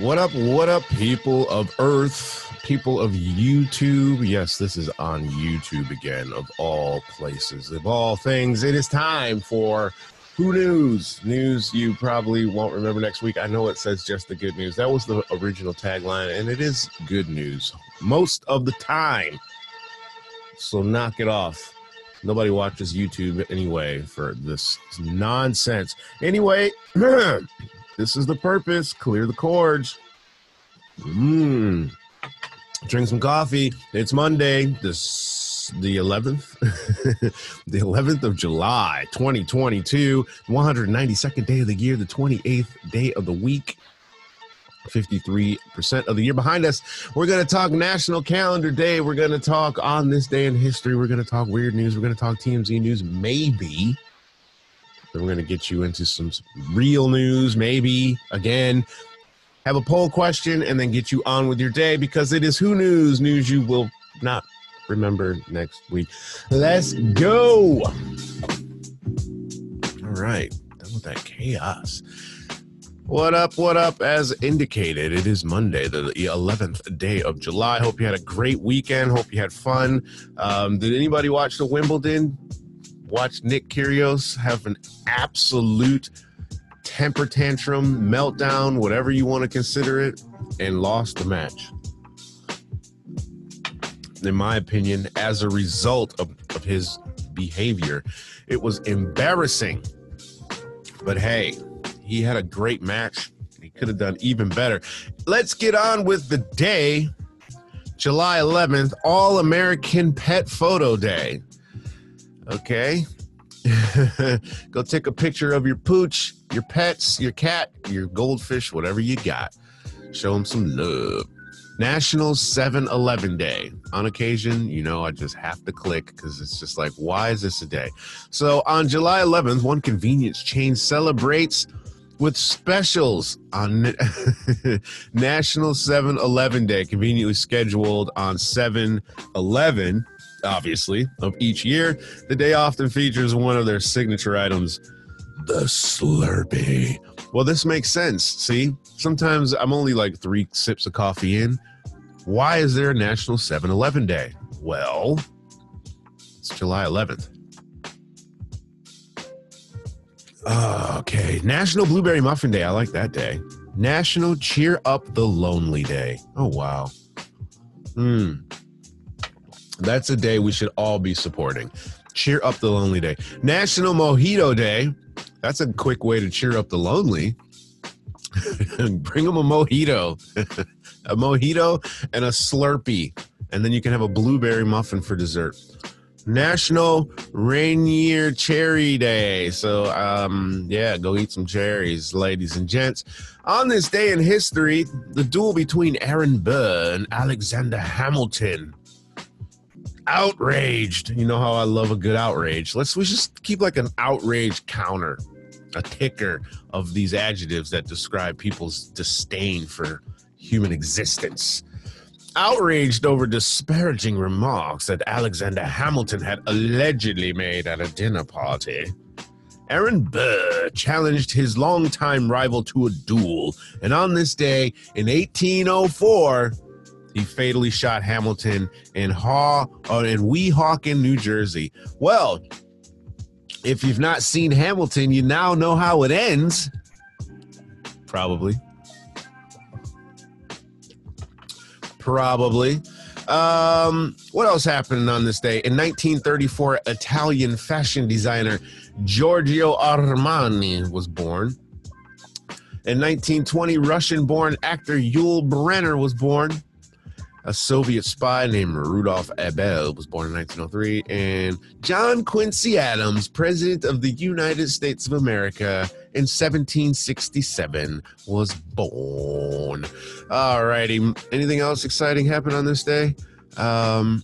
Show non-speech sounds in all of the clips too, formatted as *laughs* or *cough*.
What up, what up, people of Earth, people of YouTube? Yes, this is on YouTube again, of all places, of all things. It is time for Who News? News you probably won't remember next week. I know it says just the good news. That was the original tagline, and it is good news most of the time. So knock it off. Nobody watches YouTube anyway for this nonsense. Anyway, *clears throat* This is the purpose. Clear the cords. Mmm. Drink some coffee. It's Monday, this the 11th, the 11th *laughs* of July, 2022, 192nd day of the year, the 28th day of the week. 53% of the year behind us. We're going to talk National Calendar Day. We're going to talk on this day in history. We're going to talk weird news. We're going to talk TMZ news, maybe. Then we're going to get you into some real news, maybe again. Have a poll question and then get you on with your day because it is who news news you will not remember next week. Let's go. All right, done with that chaos. What up? What up? As indicated, it is Monday, the 11th day of July. Hope you had a great weekend. Hope you had fun. Um, did anybody watch the Wimbledon? Watch Nick Kyrgios have an absolute temper tantrum, meltdown, whatever you want to consider it, and lost the match. In my opinion, as a result of, of his behavior, it was embarrassing. But hey, he had a great match. He could have done even better. Let's get on with the day, July 11th, All American Pet Photo Day. Okay. *laughs* Go take a picture of your pooch, your pets, your cat, your goldfish, whatever you got. Show them some love. National 7 Eleven Day. On occasion, you know, I just have to click because it's just like, why is this a day? So on July 11th, one convenience chain celebrates with specials on *laughs* National 7 Eleven Day, conveniently scheduled on 7 11 obviously, of each year. The day often features one of their signature items, the Slurpee. Well, this makes sense. See, sometimes I'm only like three sips of coffee in. Why is there a National 7 Eleven Day? Well, it's July 11th. Okay, National Blueberry Muffin Day. I like that day. National Cheer Up the Lonely Day. Oh, wow. Hmm. That's a day we should all be supporting. Cheer up the lonely day. National Mojito Day. That's a quick way to cheer up the lonely. *laughs* Bring them a mojito, *laughs* a mojito, and a Slurpee, and then you can have a blueberry muffin for dessert. National Rainier Cherry Day. So, um, yeah, go eat some cherries, ladies and gents. On this day in history, the duel between Aaron Burr and Alexander Hamilton outraged. You know how I love a good outrage. Let's we just keep like an outrage counter, a ticker of these adjectives that describe people's disdain for human existence. Outraged over disparaging remarks that Alexander Hamilton had allegedly made at a dinner party. Aaron Burr challenged his longtime rival to a duel, and on this day in 1804, he fatally shot Hamilton in Haw uh, in Weehawken, New Jersey. Well, if you've not seen Hamilton, you now know how it ends. Probably. Probably. Um, what else happened on this day? In 1934, Italian fashion designer Giorgio Armani was born. In 1920, Russian born actor Yul Brynner was born a Soviet spy named Rudolf Abel was born in 1903, and John Quincy Adams, President of the United States of America in 1767, was born. All righty. Anything else exciting happened on this day? Um,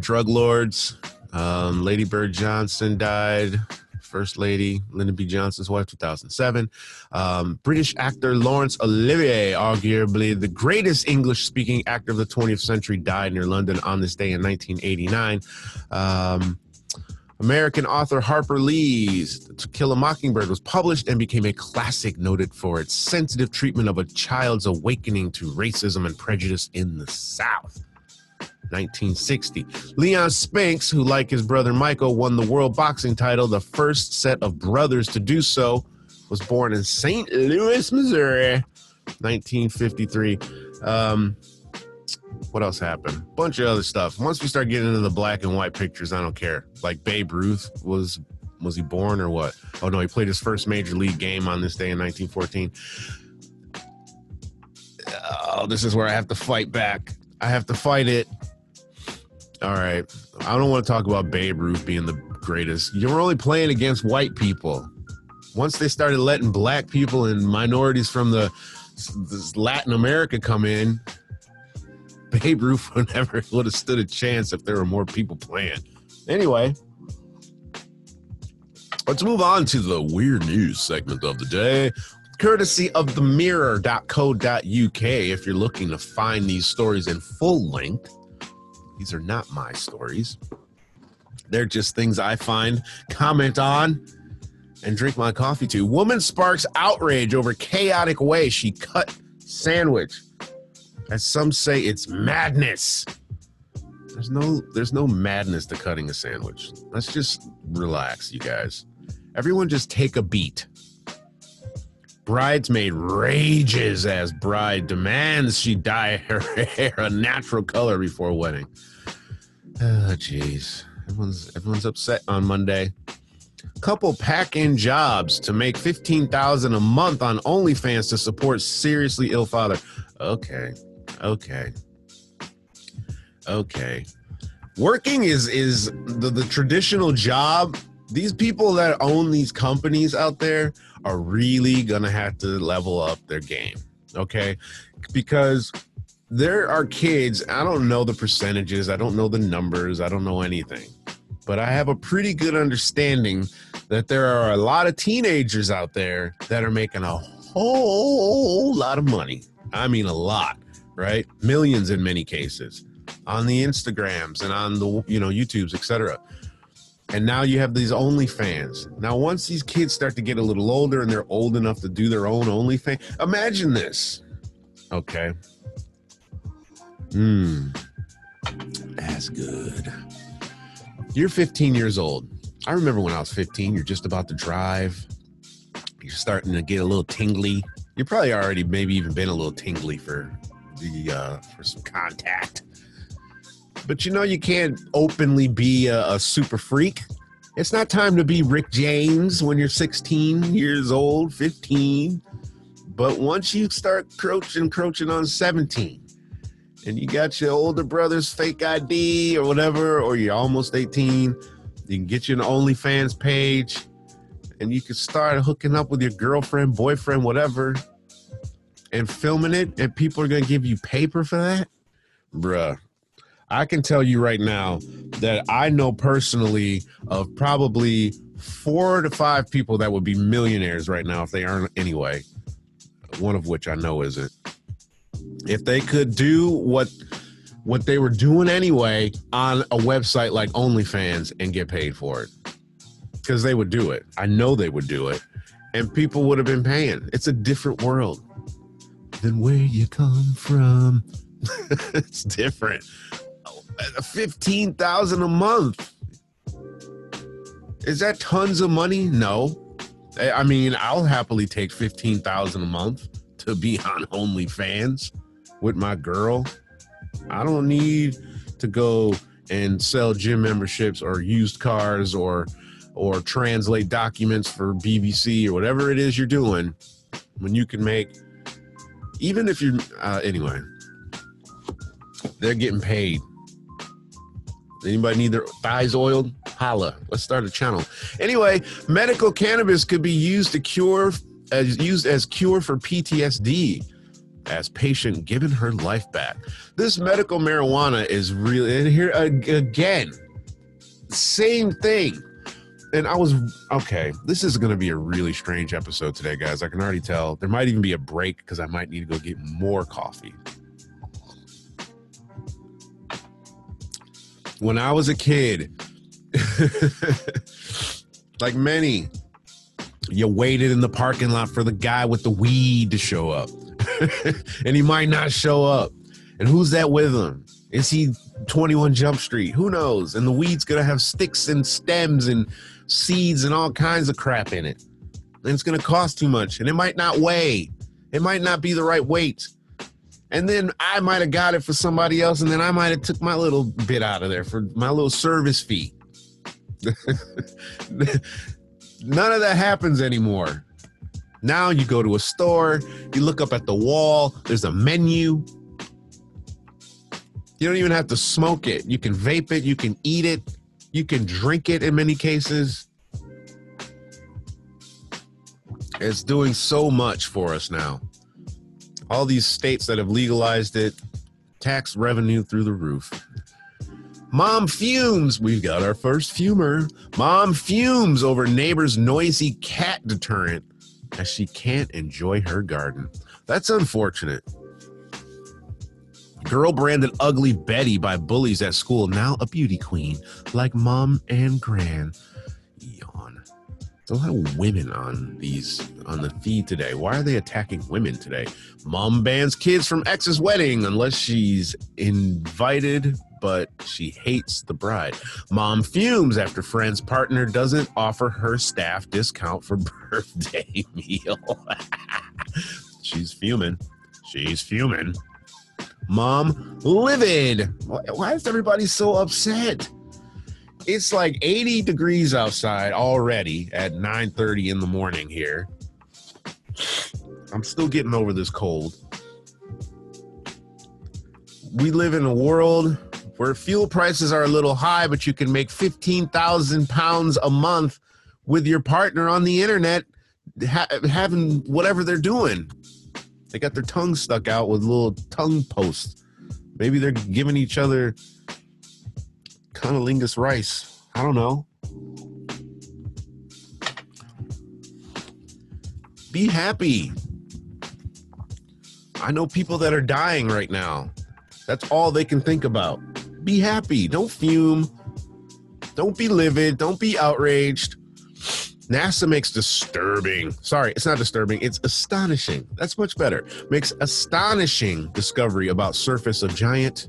drug lords. Um, Lady Bird Johnson died. First Lady, Lyndon B. Johnson's wife, 2007. Um, British actor Laurence Olivier, arguably the greatest English speaking actor of the 20th century, died near London on this day in 1989. Um, American author Harper Lee's To Kill a Mockingbird was published and became a classic noted for its sensitive treatment of a child's awakening to racism and prejudice in the South. 1960. Leon Spinks, who, like his brother Michael, won the world boxing title, the first set of brothers to do so, was born in St. Louis, Missouri, 1953. Um, what else happened? Bunch of other stuff. Once we start getting into the black and white pictures, I don't care. Like Babe Ruth was was he born or what? Oh no, he played his first major league game on this day in 1914. Oh, this is where I have to fight back. I have to fight it. All right. I don't want to talk about Babe Ruth being the greatest. You're only playing against white people. Once they started letting black people and minorities from the, Latin America come in, Babe Ruth would *laughs* never would have stood a chance if there were more people playing. Anyway, let's move on to the weird news segment of the day. Courtesy of the mirror.co.uk if you're looking to find these stories in full length. These are not my stories. They're just things I find, comment on, and drink my coffee to. Woman sparks outrage over chaotic way she cut sandwich. As some say, it's madness. There's no there's no madness to cutting a sandwich. Let's just relax, you guys. Everyone just take a beat. Bridesmaid rages as bride demands she dye her *laughs* hair a natural color before wedding. Oh, jeez. Everyone's everyone's upset on Monday. Couple pack in jobs to make fifteen thousand a month on OnlyFans to support seriously ill father. Okay, okay, okay. Working is is the, the traditional job. These people that own these companies out there are really gonna have to level up their game. Okay, because there are kids, I don't know the percentages, I don't know the numbers, I don't know anything, but I have a pretty good understanding that there are a lot of teenagers out there that are making a whole lot of money. I mean, a lot, right? Millions in many cases on the Instagrams and on the, you know, YouTubes, etc. And now you have these OnlyFans. Now, once these kids start to get a little older and they're old enough to do their own OnlyFans, imagine this. Okay. Mmm. That's good. You're 15 years old. I remember when I was 15, you're just about to drive. You're starting to get a little tingly. You're probably already maybe even been a little tingly for the uh for some contact. But you know you can't openly be a, a super freak. It's not time to be Rick James when you're 16 years old, 15. But once you start crouching, crouching on 17, and you got your older brother's fake ID or whatever, or you're almost 18, you can get you an OnlyFans page and you can start hooking up with your girlfriend, boyfriend, whatever, and filming it, and people are gonna give you paper for that, bruh. I can tell you right now that I know personally of probably four to five people that would be millionaires right now if they earn anyway. One of which I know isn't if they could do what what they were doing anyway on a website like OnlyFans and get paid for it. Because they would do it. I know they would do it. And people would have been paying. It's a different world than where you come from. *laughs* it's different. 15,000 a month. Is that tons of money? No. I mean, I'll happily take 15,000 a month to be *laughs* on OnlyFans with my girl. I don't need to go and sell gym memberships or used cars or or translate documents for BBC or whatever it is you're doing when you can make even if you're uh, anyway they're getting paid. Anybody need their thighs oiled? Holla. Let's start a channel. Anyway medical cannabis could be used to cure as used as cure for ptsd as patient giving her life back. This medical marijuana is really and here again, same thing. And I was okay. This is going to be a really strange episode today, guys. I can already tell. There might even be a break because I might need to go get more coffee. When I was a kid, *laughs* like many, you waited in the parking lot for the guy with the weed to show up. *laughs* and he might not show up. And who's that with him? Is he 21 Jump Street? Who knows? And the weed's gonna have sticks and stems and seeds and all kinds of crap in it. And it's gonna cost too much. And it might not weigh. It might not be the right weight. And then I might have got it for somebody else, and then I might have took my little bit out of there for my little service fee. *laughs* None of that happens anymore. Now you go to a store, you look up at the wall, there's a menu. You don't even have to smoke it. You can vape it, you can eat it, you can drink it in many cases. It's doing so much for us now. All these states that have legalized it, tax revenue through the roof. Mom fumes. We've got our first fumer. Mom fumes over neighbor's noisy cat deterrent as she can't enjoy her garden. That's unfortunate. Girl branded ugly Betty by bullies at school, now a beauty queen, like mom and gran. Yawn. There's a lot of women on these on the feed today. Why are they attacking women today? Mom bans kids from ex's wedding unless she's invited but she hates the bride. Mom fumes after friend's partner doesn't offer her staff discount for *laughs* birthday meal. *laughs* She's fuming. She's fuming. Mom livid. Why is everybody so upset? It's like 80 degrees outside already at 9:30 in the morning here. I'm still getting over this cold. We live in a world where fuel prices are a little high, but you can make 15,000 pounds a month with your partner on the internet ha- having whatever they're doing. They got their tongue stuck out with little tongue posts. Maybe they're giving each other cunnilingus rice. I don't know. Be happy. I know people that are dying right now. That's all they can think about be happy. Don't fume. Don't be livid. Don't be outraged. NASA makes disturbing, sorry, it's not disturbing, it's astonishing. That's much better. Makes astonishing discovery about surface of giant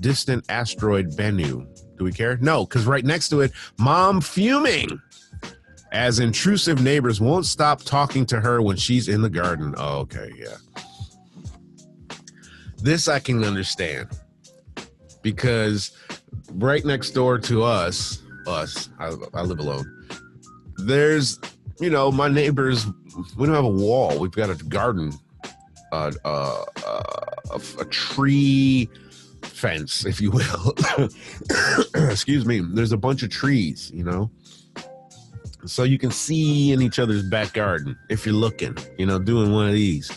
distant asteroid Bennu. Do we care? No, because right next to it, mom fuming as intrusive neighbors won't stop talking to her when she's in the garden. Oh, okay, yeah. This I can understand because right next door to us, us, I, I live alone. There's, you know, my neighbors. We don't have a wall. We've got a garden, uh, uh, uh, a, a tree fence, if you will. *coughs* Excuse me. There's a bunch of trees, you know. So you can see in each other's back garden if you're looking, you know, doing one of these.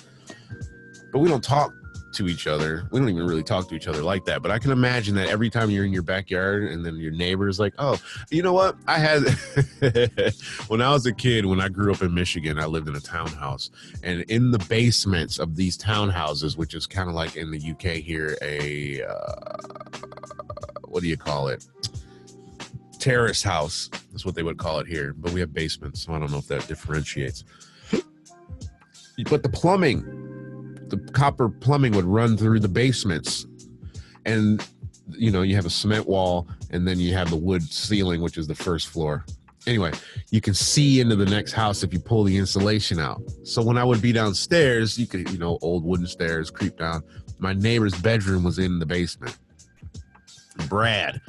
But we don't talk to each other. We don't even really talk to each other like that. But I can imagine that every time you're in your backyard and then your neighbor's like, oh, you know what? I had, *laughs* when I was a kid, when I grew up in Michigan, I lived in a townhouse. And in the basements of these townhouses, which is kind of like in the UK here, a, uh, what do you call it? Terrace house is what they would call it here. But we have basements. So I don't know if that differentiates. But the plumbing the copper plumbing would run through the basements. And you know you have a cement wall and then you have the wood ceiling which is the first floor. Anyway you can see into the next house if you pull the insulation out. So when i would be downstairs you could you know old wooden stairs creep down. My neighbor's bedroom was in the basement. Brad.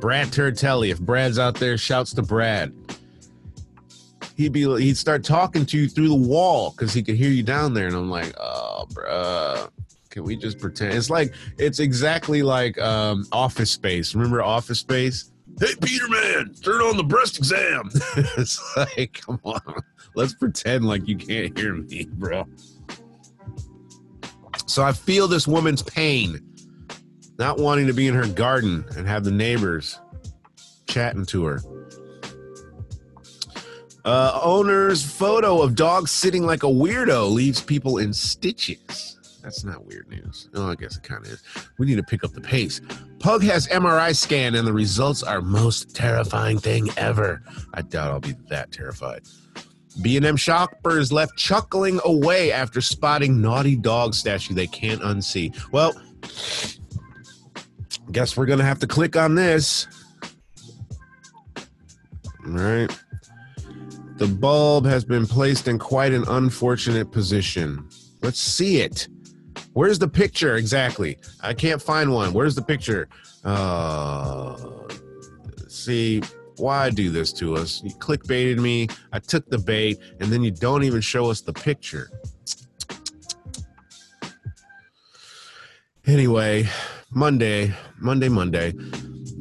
Brad turtelli. If brad's out there shouts to brad he'd be he'd start talking to you through the wall because he could hear you down there and i'm like oh bruh. Can we just pretend? It's like it's exactly like um, Office Space. Remember Office Space? Hey, Peterman, turn on the breast exam. *laughs* it's like, come on, let's pretend like you can't hear me, bro. So I feel this woman's pain, not wanting to be in her garden and have the neighbors chatting to her. Uh, owner's photo of dog sitting like a weirdo leaves people in stitches. That's not weird news. Oh, I guess it kind of is. We need to pick up the pace. Pug has MRI scan, and the results are most terrifying thing ever. I doubt I'll be that terrified. B&M shoppers left chuckling away after spotting naughty dog statue they can't unsee. Well, guess we're gonna have to click on this. All right. The bulb has been placed in quite an unfortunate position. Let's see it. Where's the picture exactly? I can't find one. Where's the picture? Uh, see, why do this to us? You clickbaited me. I took the bait, and then you don't even show us the picture. Anyway, Monday, Monday, Monday.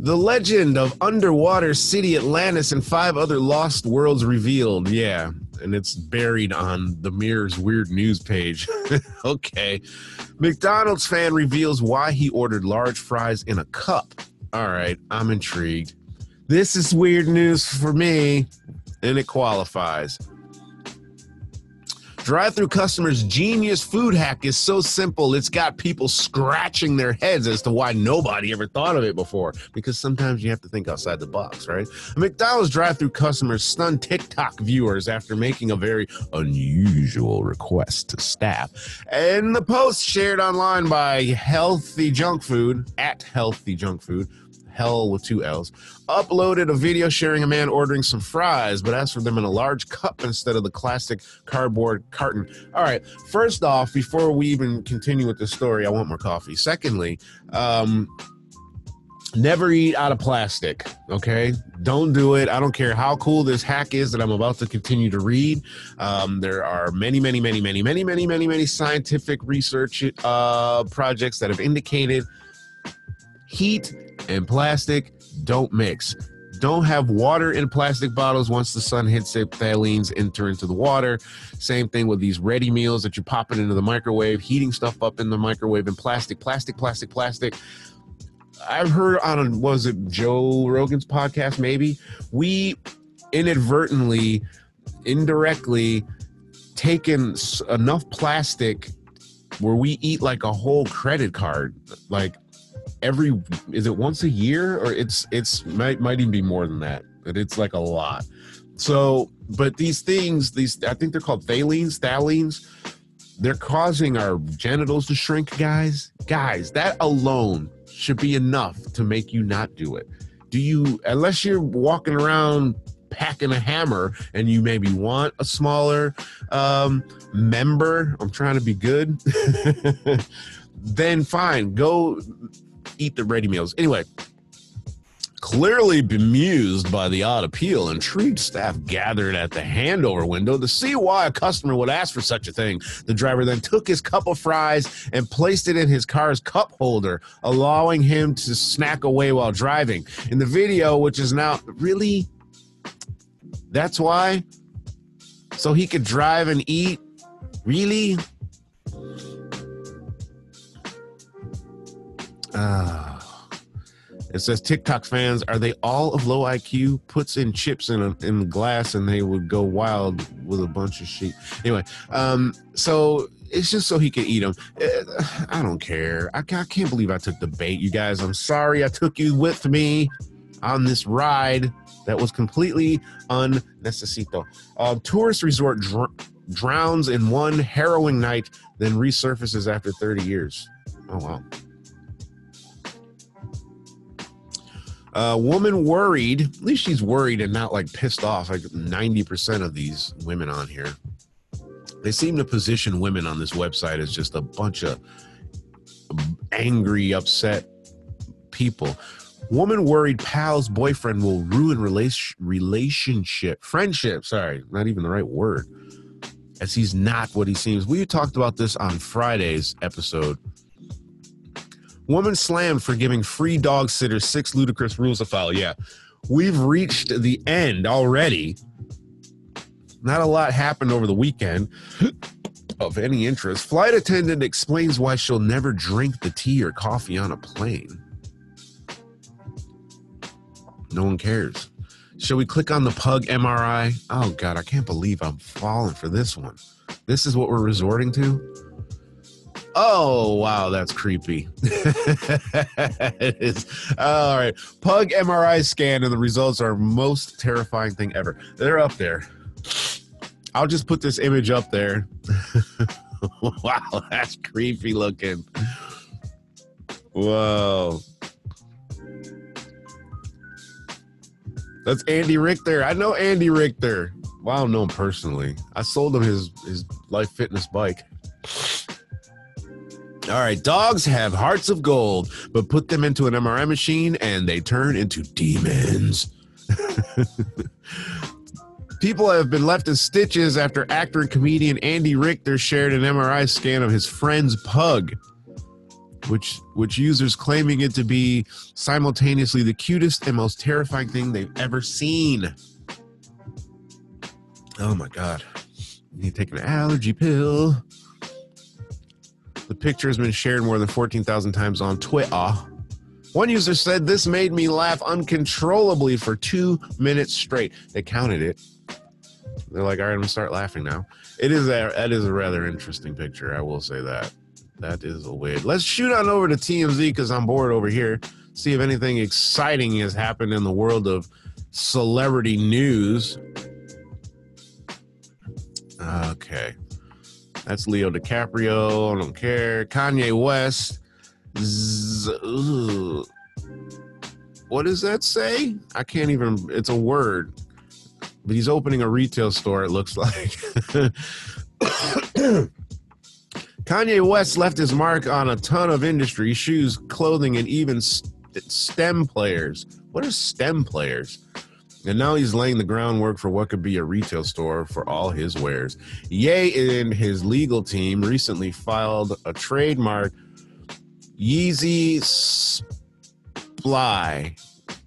The legend of underwater city Atlantis and five other lost worlds revealed. Yeah, and it's buried on the Mirror's weird news page. *laughs* okay. McDonald's fan reveals why he ordered large fries in a cup. All right, I'm intrigued. This is weird news for me, and it qualifies. Drive through customers' genius food hack is so simple, it's got people scratching their heads as to why nobody ever thought of it before. Because sometimes you have to think outside the box, right? McDonald's drive through customers stunned TikTok viewers after making a very unusual request to staff. And the post shared online by Healthy Junk Food, at Healthy Junk Food, hell with two L's, uploaded a video sharing a man ordering some fries, but asked for them in a large cup instead of the classic cardboard carton. All right, first off, before we even continue with the story, I want more coffee. Secondly, um, never eat out of plastic okay don't do it i don't care how cool this hack is that i'm about to continue to read um, there are many many many many many many many many scientific research uh, projects that have indicated heat and plastic don't mix. Don't have water in plastic bottles once the sun hits it. Phthalates enter into the water. Same thing with these ready meals that you're popping into the microwave, heating stuff up in the microwave in plastic, plastic, plastic, plastic. I've heard on was it Joe Rogan's podcast maybe we inadvertently, indirectly taken enough plastic where we eat like a whole credit card. Like every is it once a year? Or it's it's might might even be more than that but it's like a lot. So but these things these i think they're called phthalates phthalates. They're causing our genitals to shrink guys. Guys that alone should be enough to make you not do it. Do you unless you're walking around packing a hammer and you maybe want a smaller um, member i'm trying to be good *laughs* then fine go eat the ready meals. Anyway, Clearly bemused by the odd appeal, intrigued staff gathered at the handover window to see why a customer would ask for such a thing. The driver then took his cup of fries and placed it in his car's cup holder, allowing him to snack away while driving. In the video, which is now really, that's why? So he could drive and eat? Really? Ah. It says TikTok fans, are they all of low IQ? Puts in chips in a, in glass and they would go wild with a bunch of sheep. Anyway, um, so it's just so he can eat them. Eh, I don't care. I, I can't believe I took the bait, you guys. I'm sorry I took you with me on this ride that was completely unnecessito. Uh, tourist resort dr- drowns in one harrowing night, then resurfaces after 30 years. Oh, wow. A woman worried, at least she's worried and not like pissed off, like 90% of these women on here. They seem to position women on this website as just a bunch of angry, upset people. Woman worried pal's boyfriend will ruin relation, relationship, friendship, sorry, not even the right word, as he's not what he seems. We talked about this on Friday's episode Woman slammed for giving free dog sitters six ludicrous rules to follow. Yeah, we've reached the end already. Not a lot happened over the weekend of any interest. Flight attendant explains why she'll never drink the tea or coffee on a plane. No one cares. Shall we click on the pug MRI? Oh, God, I can't believe I'm falling for this one. This is what we're resorting to? Oh wow, that's creepy. *laughs* it is. All right, Pug MRI scan and the results are most terrifying thing ever. They're up there. I'll just put this image up there. *laughs* wow, that's creepy looking. Whoa. That's Andy Richter. I know Andy Richter. Well, I don't know him personally. I sold him his his life fitness bike. All right, dogs have hearts of gold, but put them into an MRI machine and they turn into demons. *laughs* People have been left in stitches after actor and comedian Andy Richter shared an MRI scan of his friend's pug, which which users claiming it to be simultaneously the cutest and most terrifying thing they've ever seen. Oh my god. You need to take an allergy pill. The picture has been shared more than 14,000 times on Twitter. One user said this made me laugh uncontrollably for two minutes straight. They counted it. They're like, all right, I'm gonna start laughing now. It is a that is a rather interesting picture. I will say that. That is a weird. Let's shoot on over to TMZ because I'm bored over here. See if anything exciting has happened in the world of celebrity news. Okay. That's Leo DiCaprio. I don't care. Kanye West. Z- what does that say? I can't even. It's a word. But he's opening a retail store, it looks *laughs* like. *coughs* Kanye West left his mark on a ton of industry shoes, clothing, and even STEM players. What are STEM players? And now he's laying the groundwork for what could be a retail store for all his wares. Ye and his legal team recently filed a trademark Yeezy Sply.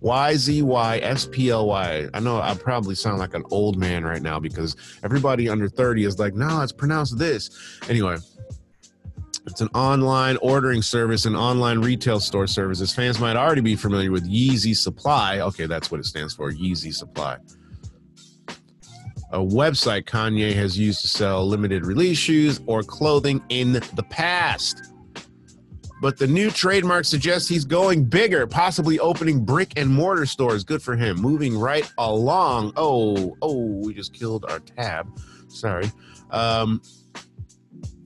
Y Z Y S P L Y. I know I probably sound like an old man right now because everybody under 30 is like, no, it's pronounced this. Anyway, it's an online ordering service and online retail store services. Fans might already be familiar with Yeezy Supply. Okay, that's what it stands for Yeezy Supply. A website Kanye has used to sell limited release shoes or clothing in the past. But the new trademark suggests he's going bigger, possibly opening brick and mortar stores. Good for him. Moving right along. Oh, oh, we just killed our tab. Sorry. Um,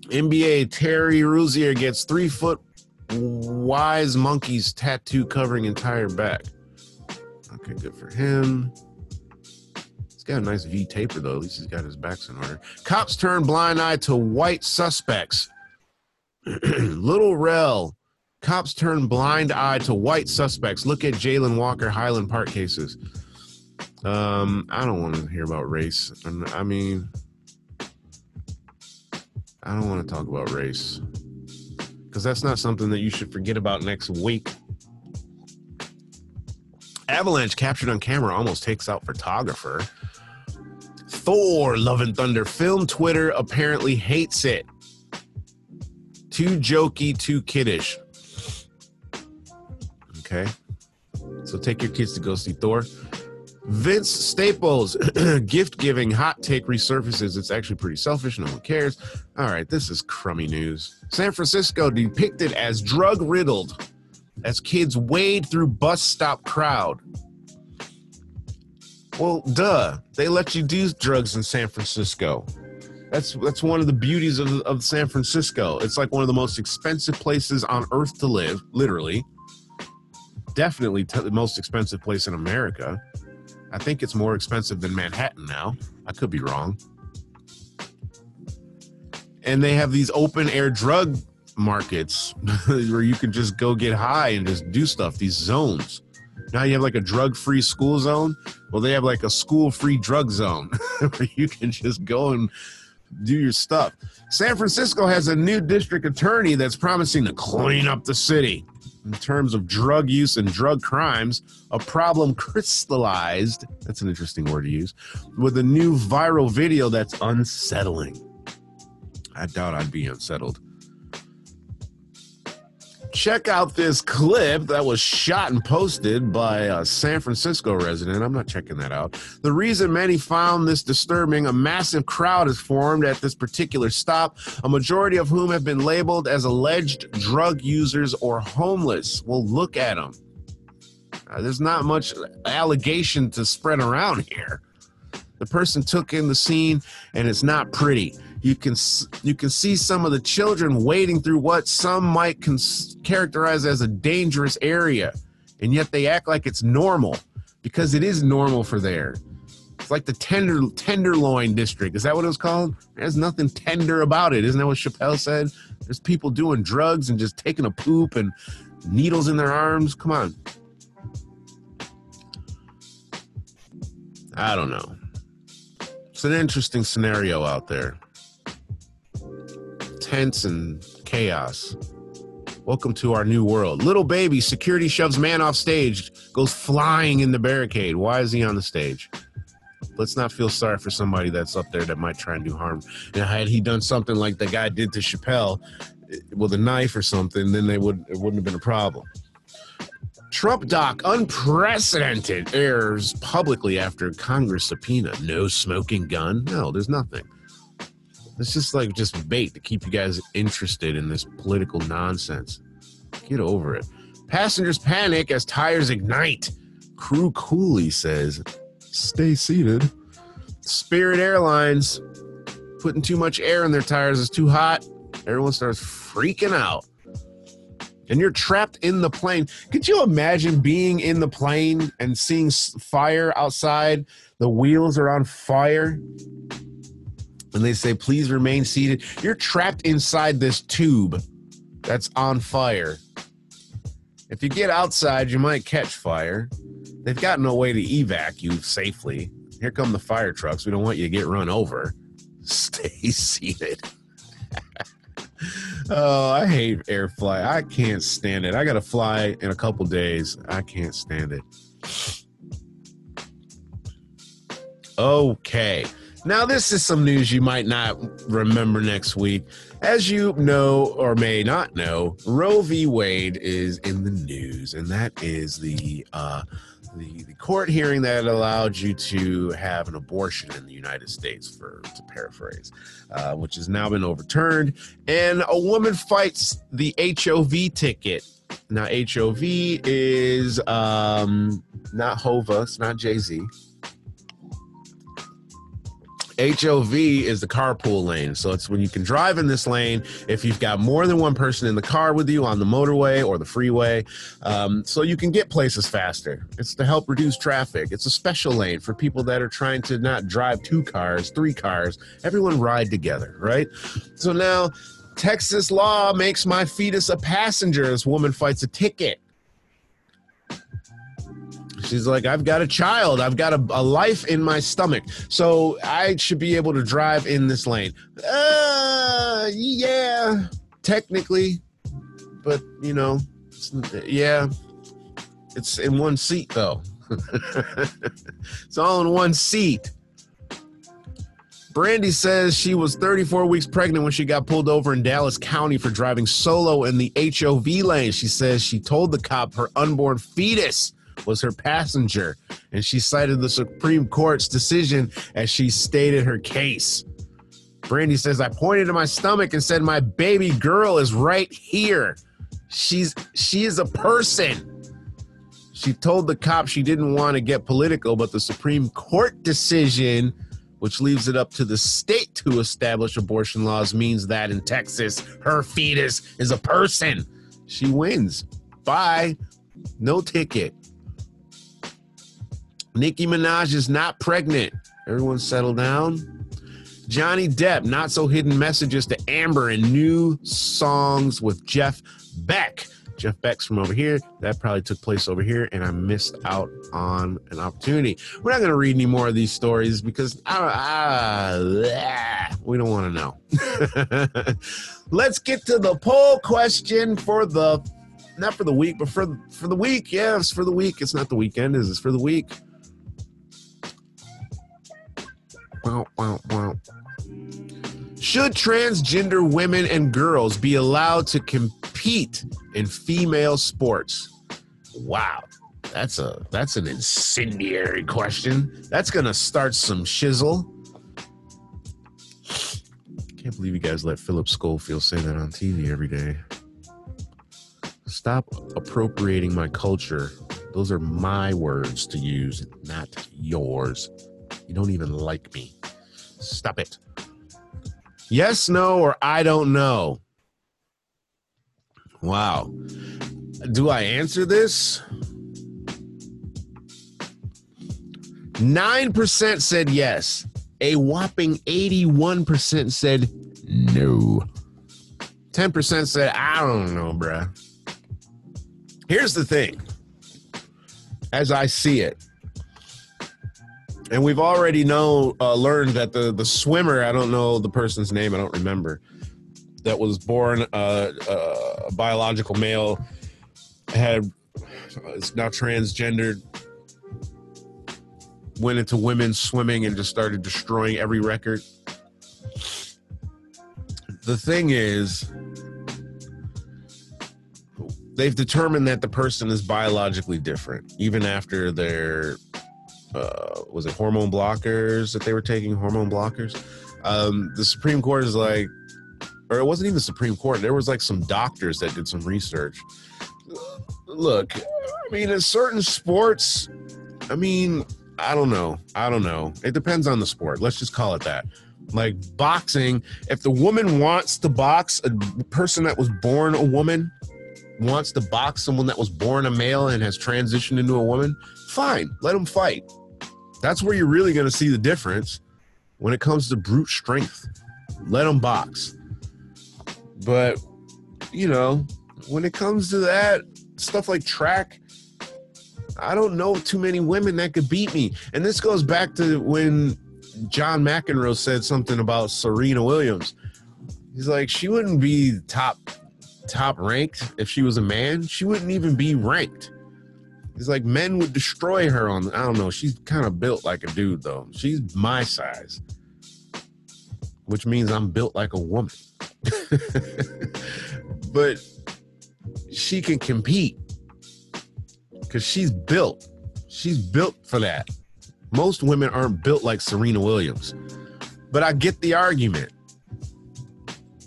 NBA Terry Rozier gets three foot wise monkeys tattoo covering entire back. Okay, good for him. He's got a nice V taper though. At least he's got his backs in order. Cops turn blind eye to white suspects. *clears throat* Lil Rel. Cops turn blind eye to white suspects. Look at Jayland Walker Highland Park cases. Um, I don't want to hear about race. I mean, I don't want to talk about race because that's not something that you should forget about next week. Avalanche captured on camera almost takes out photographer. Thor, Love and Thunder film Twitter apparently hates it. Too jokey, too kiddish. Okay. So take your kids to go see Thor. Vince Staples, *clears throat* gift giving hot take resurfaces. It's actually pretty selfish. No one cares. All right, this is crummy news. San Francisco depicted as drug riddled as kids wade through bus stop crowd. Well, duh. They let you do drugs in San Francisco. That's that's one of the beauties of, of San Francisco. It's like one of the most expensive places on earth to live, literally. Definitely t- the most expensive place in America. I think it's more expensive than Manhattan now. I could be wrong. And they have these open air drug markets *laughs* where you can just go get high and just do stuff, these zones. Now you have like a drug free school zone. Well, they have like a school free drug zone *laughs* where you can just go and do your stuff. San Francisco has a new district attorney that's promising to clean up the city in terms of drug use and drug crimes, a problem *laughs* crystallized. That's an interesting word to use. With a new viral video that's unsettling. I doubt I'd be unsettled. Check out this clip that was shot and posted by a San Francisco resident. I'm not checking that out. The reason many found this disturbing a massive crowd has formed at this particular stop, a majority of whom have been labeled as alleged drug users or homeless. Well, look at them. Uh, there's not much allegation to spread around here. The person took in the scene, and it's not pretty. You can you can see some of the children wading through what some might cons- characterize as a dangerous area, and yet they act like it's normal because it is normal for there. It's like the tender tenderloin district. Is that what it was called? There's nothing tender about it. Isn't that what Chappelle said? There's people doing drugs and just taking a poop and needles in their arms. Come on. I don't know. It's an interesting scenario out there tense and chaos. Welcome to our new world. Little baby, security shoves man off stage, goes flying in the barricade. Why is he on the stage? Let's not feel sorry for somebody that's up there that might try and do harm. And had he done something like the guy did to Chappelle eh, with a knife or something, then they would it wouldn't have been a problem. Trump doc unprecedented airs publicly after Congress subpoena. No smoking gun. No, there's nothing. It's just like just bait to keep you guys interested in this political nonsense. Get over it. Passengers panic as tires ignite. Crew coolly says, "Stay seated." Spirit Airlines putting too much air in their tires is too hot. Everyone starts freaking out. And you're trapped in the plane. Could you imagine being in the plane and seeing fire outside? The wheels are on fire and they say, please remain seated. You're trapped inside this tube that's on fire. If you get outside, you might catch fire. They've got no way to evac you safely. Here come the fire trucks. We don't want you to get run over. *laughs* Stay seated. *laughs* oh, I hate air flight. I can't stand it. I got to fly in a couple days. I can't stand it. Okay. Now, this is some news you might not remember next week. As you know or may not know, Roe v. Wade is in the news, and that is the uh, the, the court hearing that allowed you to have an abortion in the United States, for to paraphrase, uh, which has now been overturned. And a woman fights the HOV ticket. Now, HOV is um, not Hova, it's not Jay Z. HOV is the carpool lane. So it's when you can drive in this lane if you've got more than one person in the car with you on the motorway or the freeway. Um, so you can get places faster. It's to help reduce traffic. It's a special lane for people that are trying to not drive two cars, three cars. Everyone ride together, right? So now Texas law makes my fetus a passenger as woman fights a ticket. She's like, I've got a child. I've got a, a, life in my stomach. So I should be able to drive in this lane. Uh, yeah, technically. But, you know, it's, yeah, it's in one seat, though. *laughs* it's all in one seat. Brandy says she was 34 weeks pregnant when she got pulled over in Dallas County for driving solo in the HOV lane. She says she told the cop her unborn fetus was her passenger, and she cited the Supreme Court's decision as she stated her case. Brandy says, I pointed to my stomach and said, My baby girl is right here. She's she is a person. She told the cop she didn't want to get political, but the Supreme Court decision, which leaves it up to the state to establish abortion laws, means that in Texas, her fetus is a person. She wins. Bye. No ticket. Nicki Minaj is not pregnant. Everyone settle down. Johnny Depp, not so hidden messages to Amber and new songs with Jeff Beck. Jeff Beck's from over here. That probably took place over here, and I missed out on an opportunity. We're not going to read any more of these stories because uh, we don't want to know. *laughs* Let's get to the poll question for the not for the week, but for for the week. Yes, for the week. It's not the weekend. Is this for the week? Should transgender women and girls be allowed to compete? in female sports? Wow. That's a that's an incendiary question. That's gonna start some shizzle. Can't believe you guys let Philip Schofield say that on TV every day. Stop appropriating my culture. Those are my words to use, not yours. You don't even like me. Stop it. Yes, no, or I don't know. Wow. Do I answer this? 9% said yes. A whopping 81% said no. 10% said, I don't know, bruh. Here's the thing as I see it, and we've already know uh, learned that the the swimmer I don't know the person's name I don't remember that was born uh, uh, a biological male had is now transgendered went into women's swimming and just started destroying every record. The thing is they've determined that the person is biologically different even after their uh, was it hormone blockers that they were taking hormone blockers? Um, the supreme court is like or it wasn't even the supreme court. There was like some doctors that did some research. Look i mean in certain sports i mean i don't know. I don't know. It depends on the sport. Let's just call it that. Like boxing if the woman wants to box a person that was born a woman wants to box someone that was born a male and has transitioned into a woman fine. Let them fight that's where you're really going to see the difference when it comes to brute strength. Let them box. But, you know, when it comes to that, stuff like track, I don't know too many women that could beat me. And this goes back to when John McEnroe said something about Serena Williams. He's like, she wouldn't be top top ranked if she was a man. She wouldn't even be ranked. He's like, men would destroy her on. I don't know. She's kind of built like a dude, though. She's my size, which means I'm built like a woman. *laughs* but she can compete because she's built. She's built for that. Most women aren't built like Serena Williams. But I get the argument.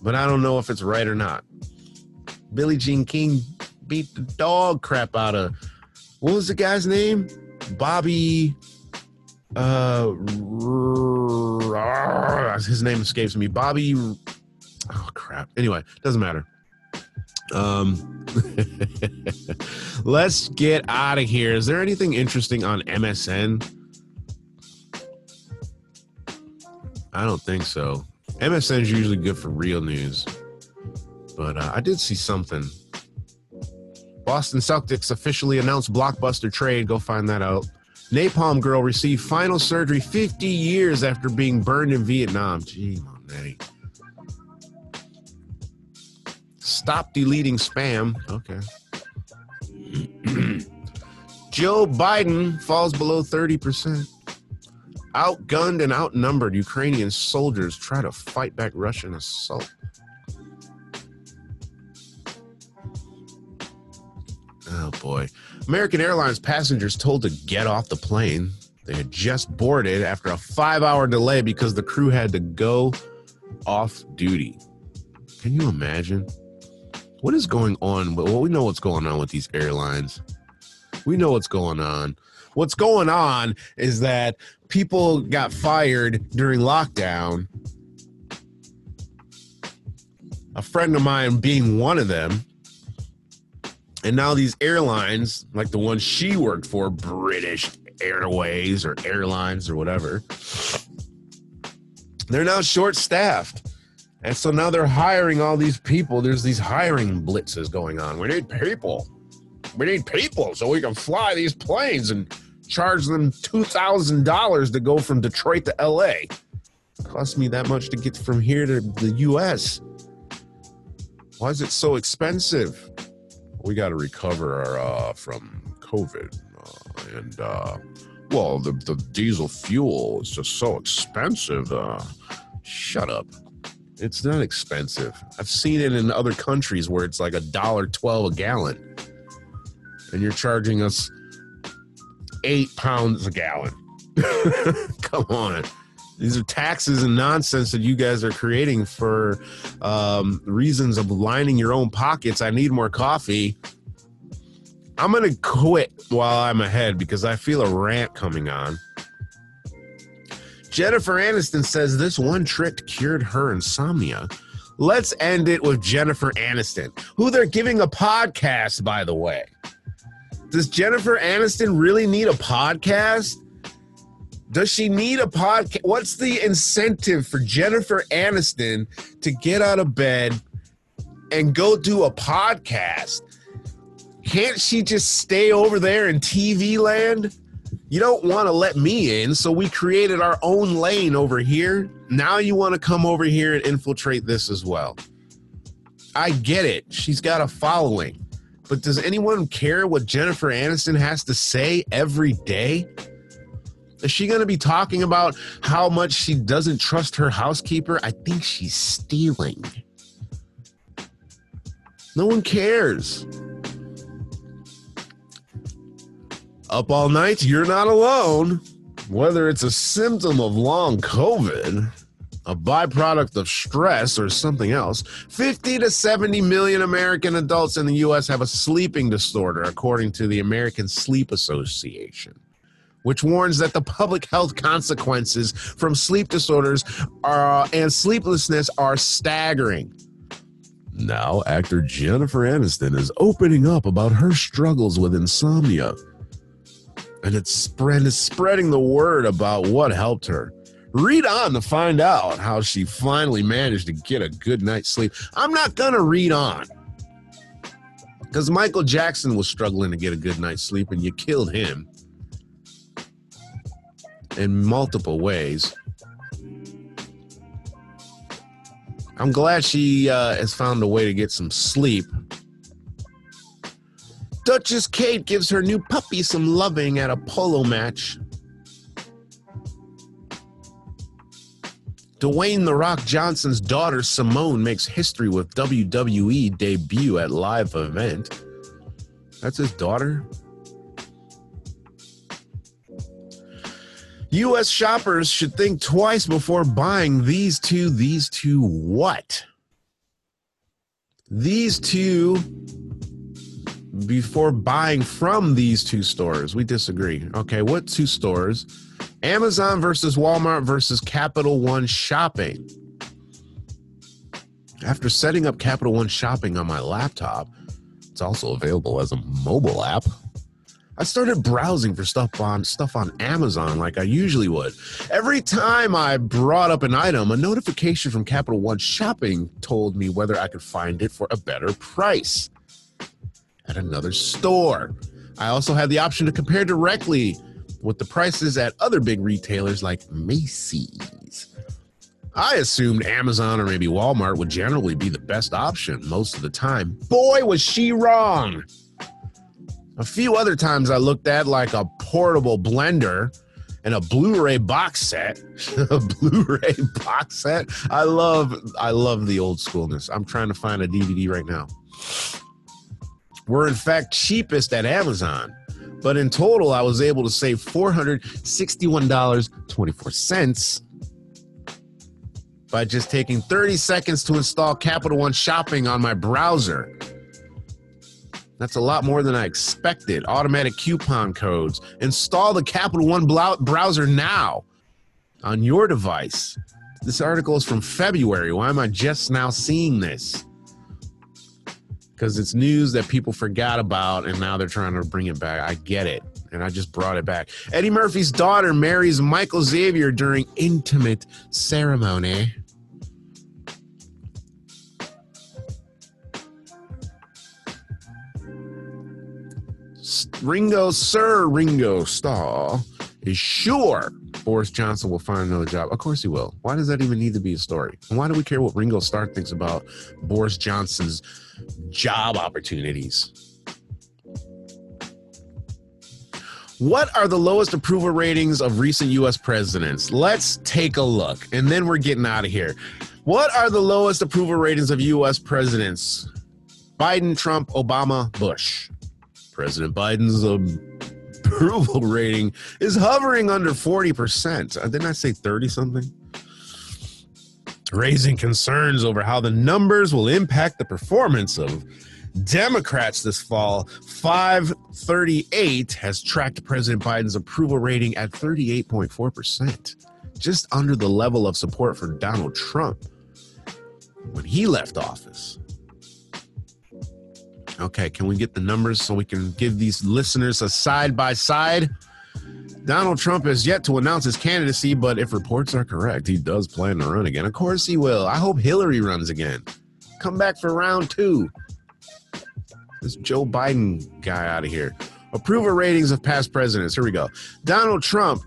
But I don't know if it's right or not. Billie Jean King beat the dog crap out of what was the guy's name? Bobby. Uh, his name escapes me. Bobby. Oh crap. Anyway, doesn't matter. Um, *laughs* let's get out of here. Is there anything interesting on MSN? I don't think so. MSN is usually good for real news, but uh, I did see something Boston Celtics officially announced blockbuster trade. Go find that out. Napalm Girl received final surgery 50 years after being burned in Vietnam. Gee, Monet. Stop deleting spam. Okay. *clears throat* Joe Biden falls below 30%. Outgunned and outnumbered Ukrainian soldiers try to fight back Russian assault. Boy. American Airlines passengers told to get off the plane. They had just boarded after a five hour delay because the crew had to go off duty. Can you imagine? What is going on? Well, we know what's going on with these airlines. We know what's going on. What's going on is that people got fired during lockdown. A friend of mine being one of them and now these airlines, like the one she worked for, British Airways or Airlines or whatever, they're now short staffed. And so now they're hiring all these people. There's these hiring blitzes going on. We need people. We need people so we can fly these planes and charge them $2,000 to go from Detroit to LA. Cost me that much to get from here to the US. Why is it so expensive? We got to recover uh, from COVID. Uh, and, uh, well, the, the diesel fuel is just so expensive. Uh, shut up. It's not expensive. I've seen it in other countries where it's like a dollar twelve a gallon, and you're charging us eight pounds a gallon. *laughs* Come on. These are taxes and nonsense that you guys are creating for um, reasons of lining your own pockets. I need more coffee. I'm going to quit while I'm ahead because I feel a rant coming on. Jennifer Aniston says this one trick cured her insomnia. Let's end it with Jennifer Aniston, who they're giving a podcast, by the way. Does Jennifer Aniston really need a podcast? Does she need a podcast? What's the incentive for Jennifer Aniston to get out of bed and go do a podcast? Can't she just stay over there in TV land? You don't want to let me in, so we created our own lane over here. Now you want to come over here and infiltrate this as well. I get it. She's got a following. But does anyone care what Jennifer Aniston has to say every day? Is she going to be talking about how much she doesn't trust her housekeeper? I think she's stealing. No one cares. Up all night, you're not alone. Whether it's a symptom of long COVID, a byproduct of stress, or something else, 50 to 70 million American adults in the U.S. have a sleeping disorder, according to the American Sleep Association, which warns that the public health consequences from sleep disorders are, and sleeplessness are staggering. Now, actor Jennifer Aniston is opening up about her struggles with insomnia and it's spread is spreading the word about what helped her. Read on to find out how she finally managed to get a good night's sleep. I'm not gonna read on because Michael Jackson was struggling to get a good night's sleep, and you killed him in multiple ways. I'm glad she uh, has found a way to get some sleep Duchess Kate gives her new puppy some loving at a polo match. Dwayne The Rock Johnson's daughter Simone makes history with WWE debut at live event. That's his daughter. US shoppers should think twice before buying these two. These two what? These two before buying from these two stores. We disagree. Okay, what two stores? Amazon versus Walmart versus Capital One Shopping. After setting up Capital One Shopping on my laptop, it's also available as a mobile app. I started browsing for stuff on stuff on Amazon like I usually would. Every time I brought up an item, a notification from Capital One Shopping told me whether I could find it for a better price at another store. I also had the option to compare directly with the prices at other big retailers like Macy's. I assumed Amazon or maybe Walmart would generally be the best option most of the time. Boy, was she wrong. A few other times I looked at like a portable blender and a Blu-ray box set. *laughs* a Blu-ray box set. I love I love the old schoolness. I'm trying to find a DVD right now were in fact cheapest at Amazon. But in total, I was able to save $461.24 by just taking 30 seconds to install Capital One Shopping on my browser. That's a lot more than I expected. Automatic coupon codes. Install the Capital One browser now on your device. This article is from February. Why am I just now seeing this? because it's news that people forgot about and now they're trying to bring it back. I get it. And I just brought it back. Eddie Murphy's daughter marries Michael Xavier during intimate ceremony. Ringo, Sir Ringo Starr is sure Boris Johnson will find another job. Of course he will. Why does that even need to be a story? And why do we care what Ringo Starr thinks about Boris Johnson's job opportunities? What are the lowest approval ratings of recent US presidents? Let's take a look. And then we're getting out of here. What are the lowest approval ratings of U.S. presidents? Biden, Trump, Obama, Bush. President Biden's approval *laughs* rating is hovering under 40%. Uh, didn't I say 30 something? Raising concerns over how the numbers will impact the performance of Democrats this fall. 538 has tracked President Biden's approval rating at 38.4%, just under the level of support for Donald Trump when he left office. Okay, can we get the numbers so we can give these listeners a side by side? Donald Trump has yet to announce his candidacy, but if reports are correct, he does plan to run again. Of course he will. I hope Hillary runs again. Come back for round two. This Joe Biden guy out of here. Approval ratings of past presidents. Here we go. Donald Trump.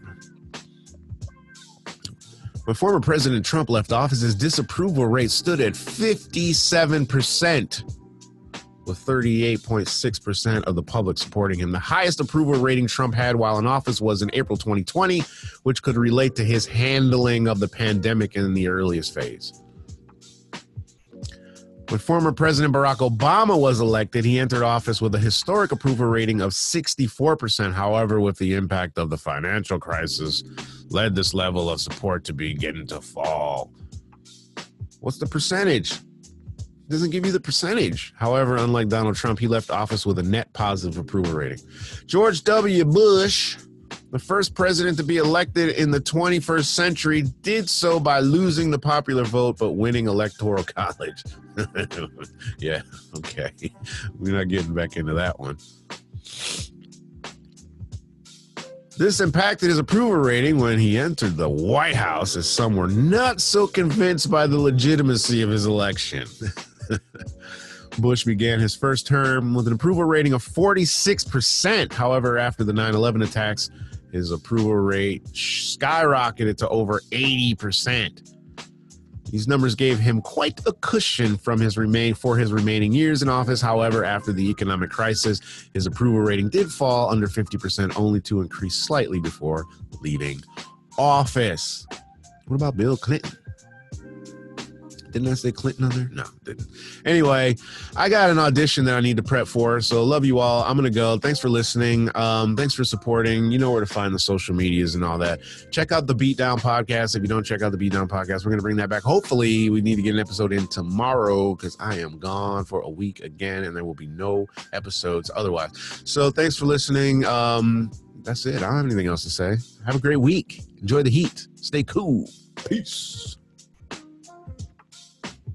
When former President Trump left office, his disapproval rate stood at 57%, with 38.6% of the public supporting him. The highest approval rating Trump had while in office was in April 2020, which could relate to his handling of the pandemic in the earliest phase. When former President Barack Obama was elected, he entered office with a historic approval rating of 64%. However, with the impact of the financial crisis, led this level of support to begin to fall. What's the percentage? Doesn't give you the percentage. However, unlike Donald Trump, he left office with a net positive approval rating. George W. Bush the first president to be elected in the 21st century did so by losing the popular vote but winning electoral college. *laughs* yeah, okay. We're not getting back into that one. This impacted his approval rating when he entered the White House, as some were not so convinced by the legitimacy of his election. *laughs* *laughs* Bush began his first term with an approval rating of 46%. However, after the 9 11 attacks, his approval rate skyrocketed to over 80%. These numbers gave him quite a cushion from his remain for his remaining years in office. However, after the economic crisis, his approval rating did fall under 50%, only to increase slightly before leaving office. What about Bill Clinton? Didn't I say Clinton on there? No, didn't. Anyway, I got an audition that I need to prep for. So love you all. I'm gonna go. Thanks for listening. Um, thanks for supporting. You know where to find the social medias and all that. Check out the Beatdown podcast. If you don't check out the Beatdown podcast, we're gonna bring that back. Hopefully, we need to get an episode in tomorrow because I am gone for a week again, and there will be no episodes otherwise. So thanks for listening. Um, that's it. I don't have anything else to say. Have a great week. Enjoy the heat. Stay cool. Peace.